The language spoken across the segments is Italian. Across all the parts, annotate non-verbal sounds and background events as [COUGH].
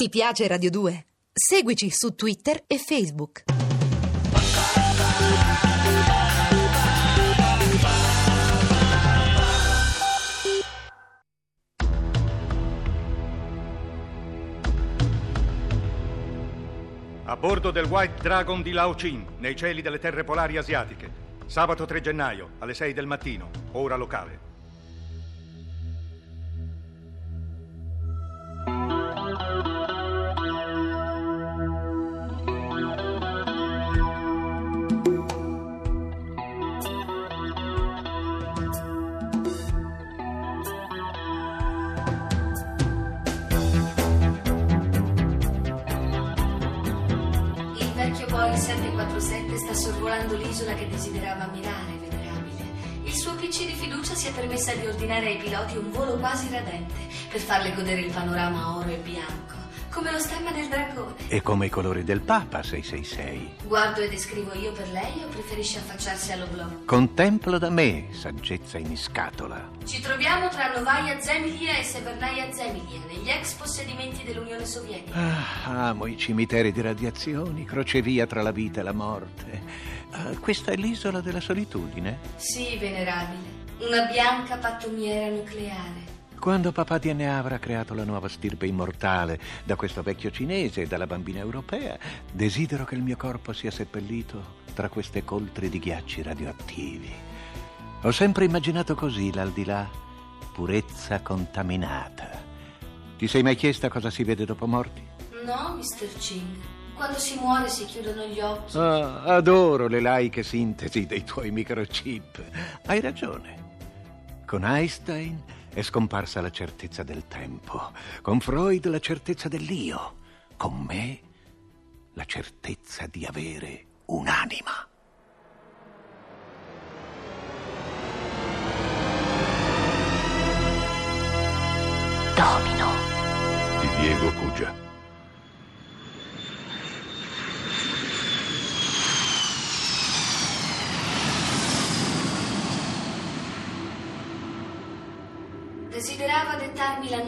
Ti piace Radio 2? Seguici su Twitter e Facebook. A bordo del White Dragon di Lao Chin, nei cieli delle terre polari asiatiche. Sabato 3 gennaio, alle 6 del mattino, ora locale. Sorvolando l'isola che desiderava ammirare, venerabile. Il suo PC di fiducia si è permessa di ordinare ai piloti un volo quasi radente per farle godere il panorama oro e bianco, come lo stemma del dragone. E come i colori del Papa 666. Guardo e descrivo io per lei o preferisce affacciarsi all'oblò? Contemplo da me, saggezza in scatola. Ci troviamo tra Novaya Zemlya e Severnaya Zemlya, negli ex possedimenti dell'Unione Sovietica. Ah, amo i cimiteri di radiazioni, crocevia tra la vita e la morte. Ah, questa è l'isola della solitudine. Sì, venerabile. Una bianca pattumiera nucleare. Quando papà DNA avrà creato la nuova stirpe immortale da questo vecchio cinese e dalla bambina europea, desidero che il mio corpo sia seppellito tra queste coltri di ghiacci radioattivi. Ho sempre immaginato così l'aldilà, purezza contaminata. Ti sei mai chiesta cosa si vede dopo morti? No, Mr. Ching. Quando si muore si chiudono gli occhi. Ah, adoro le laiche sintesi dei tuoi microchip. Hai ragione. Con Einstein è scomparsa la certezza del tempo, con Freud la certezza dell'io, con me la certezza di avere un'anima.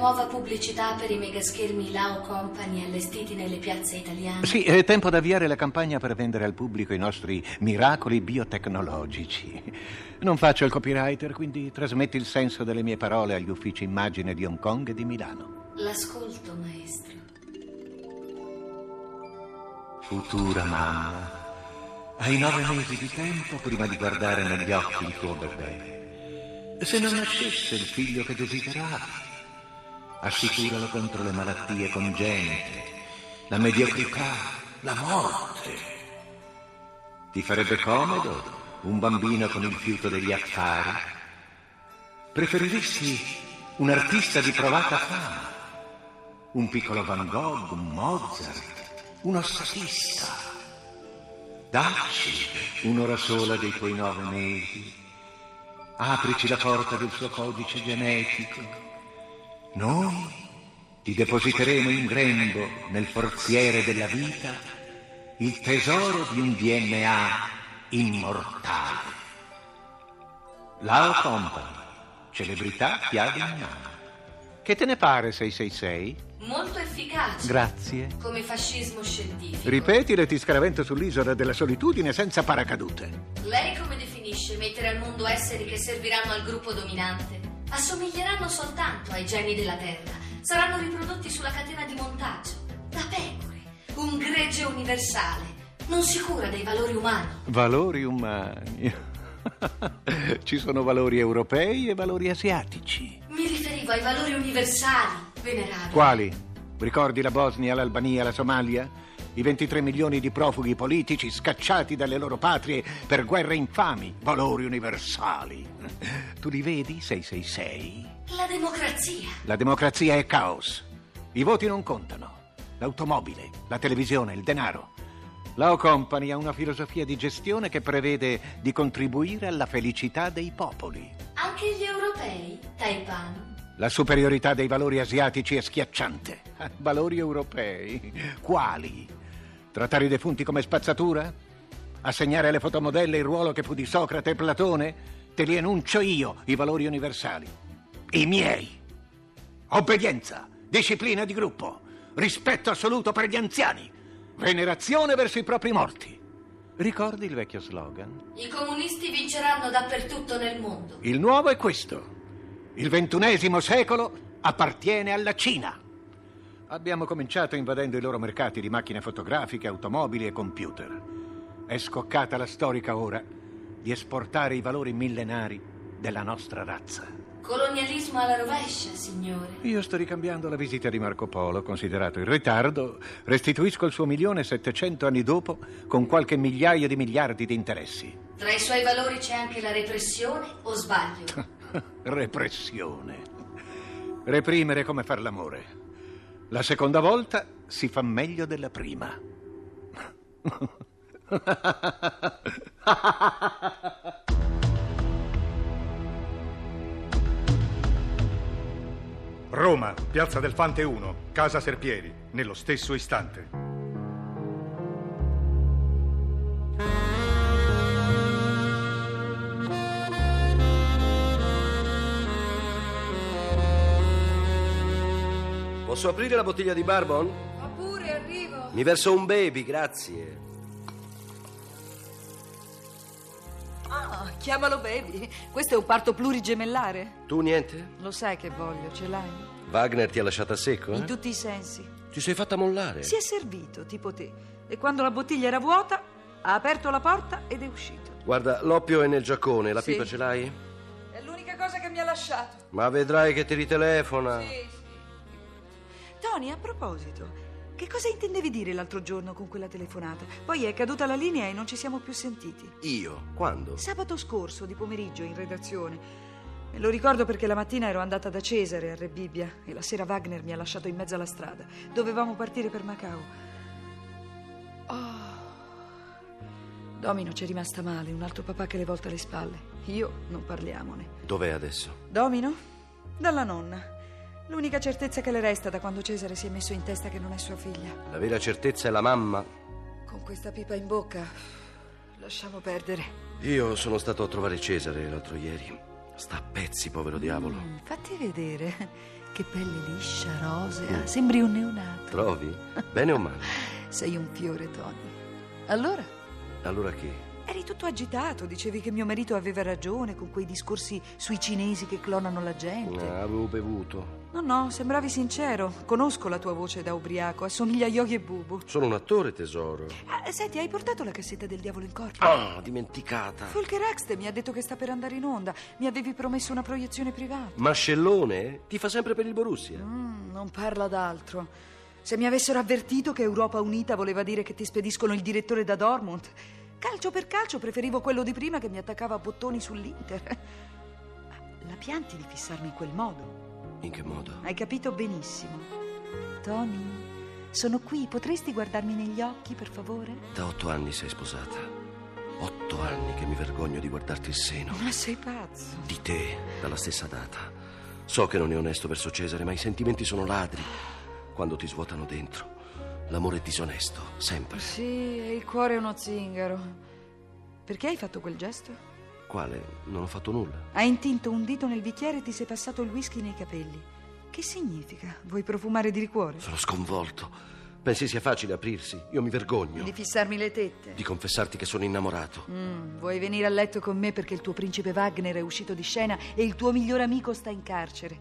Nuova pubblicità per i megaschermi Lao Company allestiti nelle piazze italiane. Sì, è tempo di avviare la campagna per vendere al pubblico i nostri miracoli biotecnologici. Non faccio il copywriter, quindi trasmetti il senso delle mie parole agli uffici immagine di Hong Kong e di Milano. L'ascolto, maestro. Futura mamma, hai nove mesi di tempo prima di guardare negli occhi il tuo bebè. Se non nascesse il figlio che desideravi, assicuralo contro le malattie congenite, la mediocrità, la morte. Ti farebbe comodo un bambino con il fiuto degli affari? Preferiresti un artista di provata fama? Un piccolo Van Gogh, un Mozart, uno statista? Dacci un'ora sola dei tuoi nove mesi. Aprici la porta del suo codice genetico. Noi ti depositeremo in grembo nel forziere della vita il tesoro di un DNA immortale. Lao Company, celebrità chiave in mano. Che te ne pare 666? Molto efficace. Grazie. Come fascismo scientifico. Ripetile, ti scaravento sull'isola della solitudine senza paracadute. Lei come definisce mettere al mondo esseri che serviranno al gruppo dominante? Assomiglieranno soltanto ai geni della Terra. Saranno riprodotti sulla catena di montaggio. Da pecore. Un gregge universale. Non si cura dei valori umani. Valori umani. [LAUGHS] Ci sono valori europei e valori asiatici. Mi riferivo ai valori universali, venerabile. Quali? Ricordi la Bosnia, l'Albania, la Somalia? I 23 milioni di profughi politici scacciati dalle loro patrie per guerre infami, valori universali. Tu li vedi, 666? La democrazia. La democrazia è caos. I voti non contano. L'automobile, la televisione, il denaro. La O Company ha una filosofia di gestione che prevede di contribuire alla felicità dei popoli. Anche gli europei, Taipan. La superiorità dei valori asiatici è schiacciante. [LAUGHS] Valori europei? Quali? Trattare i defunti come spazzatura? Assegnare alle fotomodelle il ruolo che fu di Socrate e Platone? Te li enuncio io, i valori universali. I miei. Obbedienza, disciplina di gruppo, rispetto assoluto per gli anziani, venerazione verso i propri morti. Ricordi il vecchio slogan? I comunisti vinceranno dappertutto nel mondo. Il nuovo è questo. Il ventunesimo secolo appartiene alla Cina. Abbiamo cominciato invadendo i loro mercati di macchine fotografiche, automobili e computer. È scoccata la storica ora di esportare i valori millenari della nostra razza. Colonialismo alla rovescia, signore. Io sto ricambiando la visita di Marco Polo, considerato in ritardo, restituisco il suo milione 700 anni dopo con qualche migliaio di miliardi di interessi. Tra i suoi valori c'è anche la repressione o sbaglio? [LAUGHS] Repressione. Reprimere come far l'amore. La seconda volta si fa meglio della prima. Roma, Piazza del Fante 1, Casa Serpieri, nello stesso istante. Posso aprire la bottiglia di bourbon? Ma pure, arrivo. Mi verso un baby, grazie. Ah, chiamalo baby. Questo è un parto plurigemellare. Tu niente? Lo sai che voglio, ce l'hai? Wagner ti ha lasciata a secco? In Eh? tutti i sensi. Ti sei fatta mollare? Si è servito, tipo te. E quando la bottiglia era vuota, ha aperto la porta ed è uscito. Guarda, l'oppio è nel giaccone, la Sì. pipa ce l'hai? È l'unica cosa che mi ha lasciato. Ma vedrai che ti ritelefona. Sì, sì. Tony, a proposito, che cosa intendevi dire l'altro giorno con quella telefonata? Poi è caduta la linea e non ci siamo più sentiti. Io? Quando? Sabato scorso, di pomeriggio, in redazione. Me lo ricordo perché la mattina ero andata da Cesare a Re Bibbia e la sera Wagner mi ha lasciato in mezzo alla strada. Dovevamo partire per Macao. Oh. Domino c'è rimasta male, un altro papà che le volta le spalle. Io non parliamone. Dov'è adesso? Domino? Dalla nonna. L'unica certezza che le resta da quando Cesare si è messo in testa che non è sua figlia. La vera certezza è la mamma. Con questa pipa in bocca, lasciamo perdere. Io sono stato a trovare Cesare l'altro ieri. Sta a pezzi, povero diavolo. Mm, fatti vedere. Che pelle liscia, rosea. Sembri un neonato. Trovi? Bene o male? Sei un fiore, Tony. Allora? Allora che? Eri tutto agitato, dicevi che mio marito aveva ragione con quei discorsi sui cinesi che clonano la gente. Ah, avevo bevuto. No, no, sembravi sincero. Conosco la tua voce da ubriaco, assomiglia a Yogi e Bubu. Sono un attore, tesoro. Ah, senti, hai portato la cassetta del diavolo in corpo? Ah, dimenticata. Volker Axte mi ha detto che sta per andare in onda. Mi avevi promesso una proiezione privata. Mascellone? Ti fa sempre per il Borussia? Mm, non parla d'altro. Se mi avessero avvertito che Europa Unita voleva dire che ti spediscono il direttore da Dortmund, calcio per calcio preferivo quello di prima che mi attaccava a bottoni sull'Inter. [LAUGHS] La pianti di fissarmi in quel modo? In che modo? Hai capito benissimo. Tony, sono qui. Potresti guardarmi negli occhi, per favore? Da otto anni sei sposata. Otto anni che mi vergogno di guardarti il seno. Ma sei pazzo. Di te, dalla stessa data. So che non è onesto verso Cesare, ma i sentimenti sono ladri. Quando ti svuotano dentro. L'amore è disonesto, sempre. Sì, e il cuore è uno zingaro. Perché hai fatto quel gesto? Quale? Non ho fatto nulla. Hai intinto un dito nel bicchiere e ti sei passato il whisky nei capelli. Che significa? Vuoi profumare di liquore? Sono sconvolto. Pensi sia facile aprirsi? Io mi vergogno. Di fissarmi le tette? Di confessarti che sono innamorato. Mm, vuoi venire a letto con me perché il tuo principe Wagner è uscito di scena e il tuo migliore amico sta in carcere?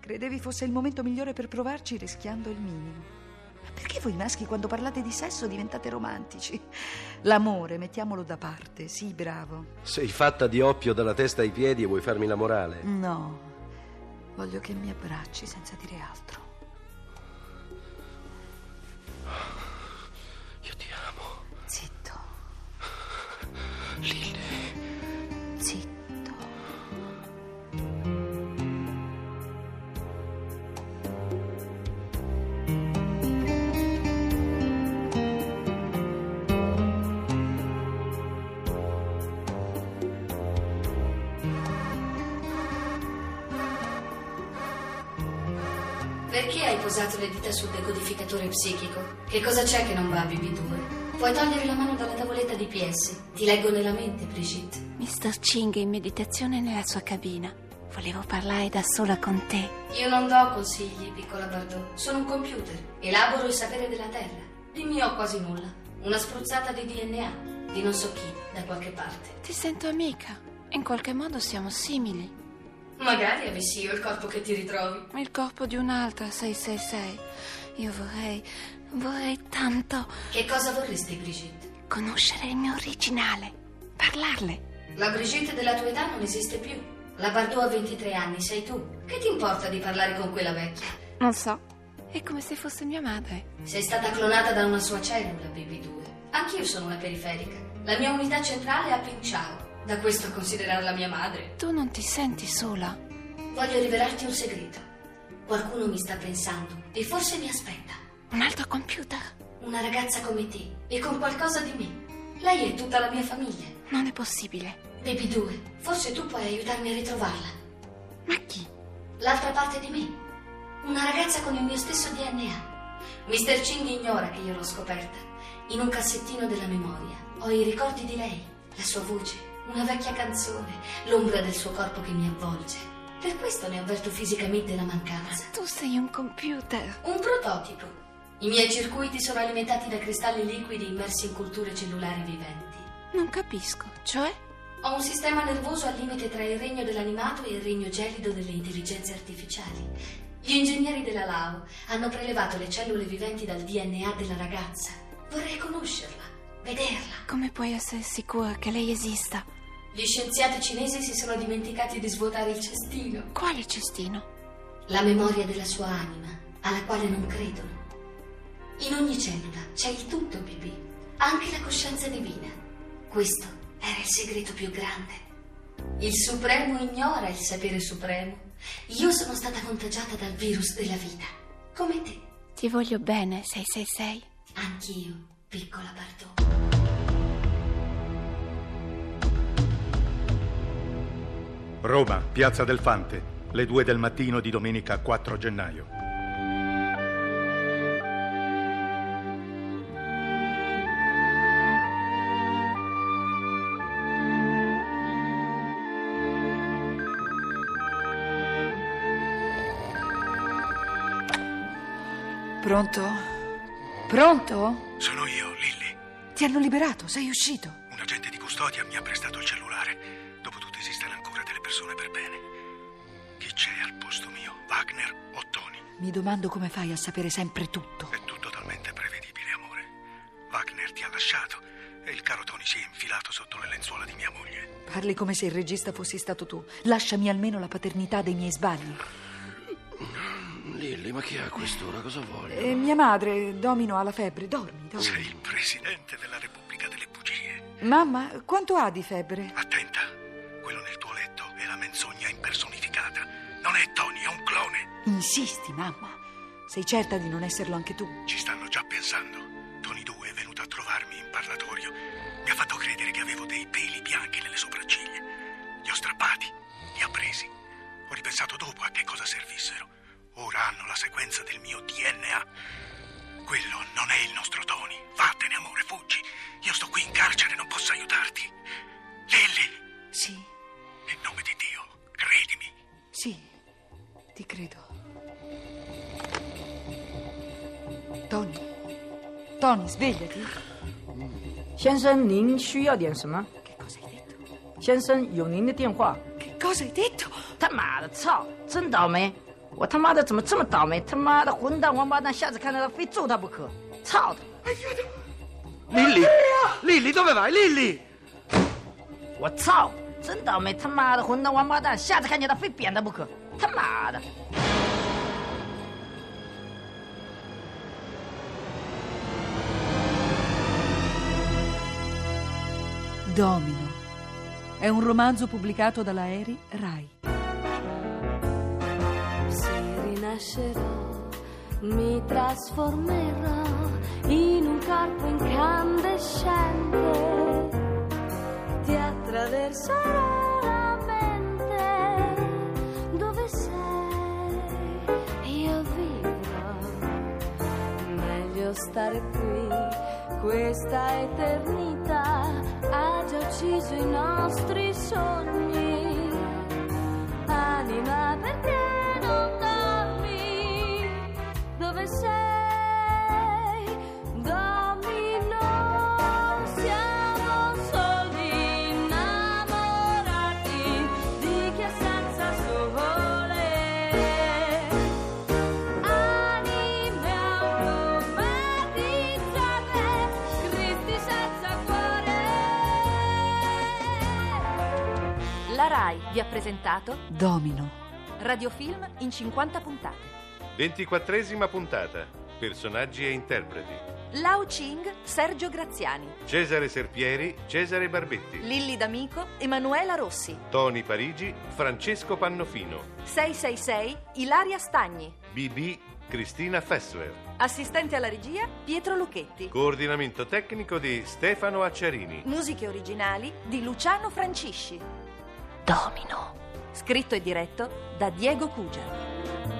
Credevi fosse il momento migliore per provarci rischiando il minimo. Ma perché voi maschi quando parlate di sesso diventate romantici? L'amore, mettiamolo da parte, sì, bravo. Sei fatta di oppio dalla testa ai piedi e vuoi farmi la morale? No, voglio che mi abbracci senza dire altro. Perché hai posato le dita sul decodificatore psichico? Che cosa c'è che non va a BB2? Puoi togliere la mano dalla tavoletta di PS. Ti leggo nella mente, Brigitte. Mr. Ching è in meditazione nella sua cabina. Volevo parlare da sola con te. Io non do consigli, piccola Bardot. Sono un computer. Elaboro il sapere della Terra. Di mio ho quasi nulla. Una spruzzata di DNA. Di non so chi, da qualche parte. Ti sento amica. In qualche modo siamo simili. Magari avessi io il corpo che ti ritrovi. Il corpo di un'altra 666. Io vorrei. vorrei tanto Che cosa vorresti, Brigitte? conoscere il mio originale. Parlarle. La Brigitte della tua età non esiste più. La Bardot ha 23 anni, sei tu. Che ti importa di parlare con quella vecchia? Non so. È come se fosse mia madre. Sei stata clonata da una sua cellula, BB2. Anch'io sono una periferica. La mia unità centrale è a Pinciao. Da questo a considerarla mia madre. Tu non ti senti sola. Voglio rivelarti un segreto. Qualcuno mi sta pensando e forse mi aspetta. Un altro computer? Una ragazza come te e con qualcosa di me. Lei è tutta la mia famiglia. Non è possibile. Baby 2, forse tu puoi aiutarmi a ritrovarla. Ma chi? L'altra parte di me. Una ragazza con il mio stesso DNA. Mr. Ching ignora che io l'ho scoperta. In un cassettino della memoria ho i ricordi di lei, la sua voce, una vecchia canzone, l'ombra del suo corpo che mi avvolge. Per questo ne avverto fisicamente la mancanza. Tu sei un computer. Un prototipo. I miei circuiti sono alimentati da cristalli liquidi immersi in culture cellulari viventi. Non capisco. Cioè? Ho un sistema nervoso al limite tra il regno dell'animato e il regno gelido delle intelligenze artificiali. Gli ingegneri della LAO hanno prelevato le cellule viventi dal DNA della ragazza. Vorrei conoscerla, vederla. Come puoi essere sicura che lei esista? Gli scienziati cinesi si sono dimenticati di svuotare il cestino. Quale cestino? La memoria della sua anima, alla quale non credono. In ogni cellula c'è il tutto, Bibi, anche la coscienza divina. Questo era il segreto più grande. Il Supremo ignora il sapere supremo. Io sono stata contagiata dal virus della vita, come te. Ti voglio bene, 666. Anch'io, piccola Bardot. Roma, Piazza del Fante, le due del mattino di domenica 4 gennaio. Pronto? Pronto? Sono io, Lilly. Ti hanno liberato, sei uscito. Custodia mi ha prestato il cellulare. Dopotutto esistono ancora delle persone per bene. Chi c'è al posto mio? Wagner o Tony? Mi domando come fai a sapere sempre tutto. È tutto talmente prevedibile, amore. Wagner ti ha lasciato e il caro Tony si è infilato sotto le lenzuola di mia moglie. Parli come se il regista fossi stato tu. Lasciami almeno la paternità dei miei sbagli. Lilli, ma chi è a quest'ora? Cosa voglio? E mia madre, Domino, ha la febbre. Dormi, dormi. Sei il presidente della Repubblica. Mamma, quanto ha di febbre? Attenta, quello nel tuo letto è la menzogna impersonificata. Non è Tony, è un clone. Insisti, mamma. Sei certa di non esserlo anche tu? Ci stanno già pensando. Tony 2 è venuto a trovarmi in parlatorio. Mi ha fatto credere che avevo dei peli bianchi nelle sopracciglia. Li ho strappati, li ha presi. Ho ripensato dopo a che cosa servissero. Ora hanno la sequenza del mio DNA. Quello non è il nostro Tony. Vattene, amore, fuggi. Io sto qui in carcere, non posso aiutarti. Lily! Sì. Nel nome di Dio, credimi. Sì, ti credo. Tony. Tony, svegliati. Shenzhen Ning Shuya Dian Che cosa hai detto? Shenzhen Yonin Dian Che cosa hai detto? Tamara, so, zendome. 我他妈的怎么这么倒霉？他妈的混蛋王八蛋，下次看到他非揍他不可！操他！哎呀，他丽丽，丽丽都没来，丽丽，我操，真倒霉！他妈的混蛋王八蛋，下次看见他非扁他不可！他妈的！Domino è un romanzo pubblicato dalla Eri Rai. Rinascerò, mi trasformerò in un corpo incandescente. Ti attraverserò la mente. Dove sei? Io vivrò. Meglio stare qui. Questa eternità ha già ucciso i nostri sogni. Anima perché vi ha presentato Domino. Radiofilm in 50 puntate. Ventiquattresima puntata. Personaggi e interpreti. Lao Ching, Sergio Graziani. Cesare Serpieri, Cesare Barbetti. Lilli D'Amico, Emanuela Rossi. Tony Parigi, Francesco Pannofino. 666, Ilaria Stagni. BB, Cristina Fessler. Assistente alla regia, Pietro Lucchetti. Coordinamento tecnico di Stefano Acciarini. Musiche originali di Luciano Francisci. Domino. Scritto e diretto da Diego Cugia.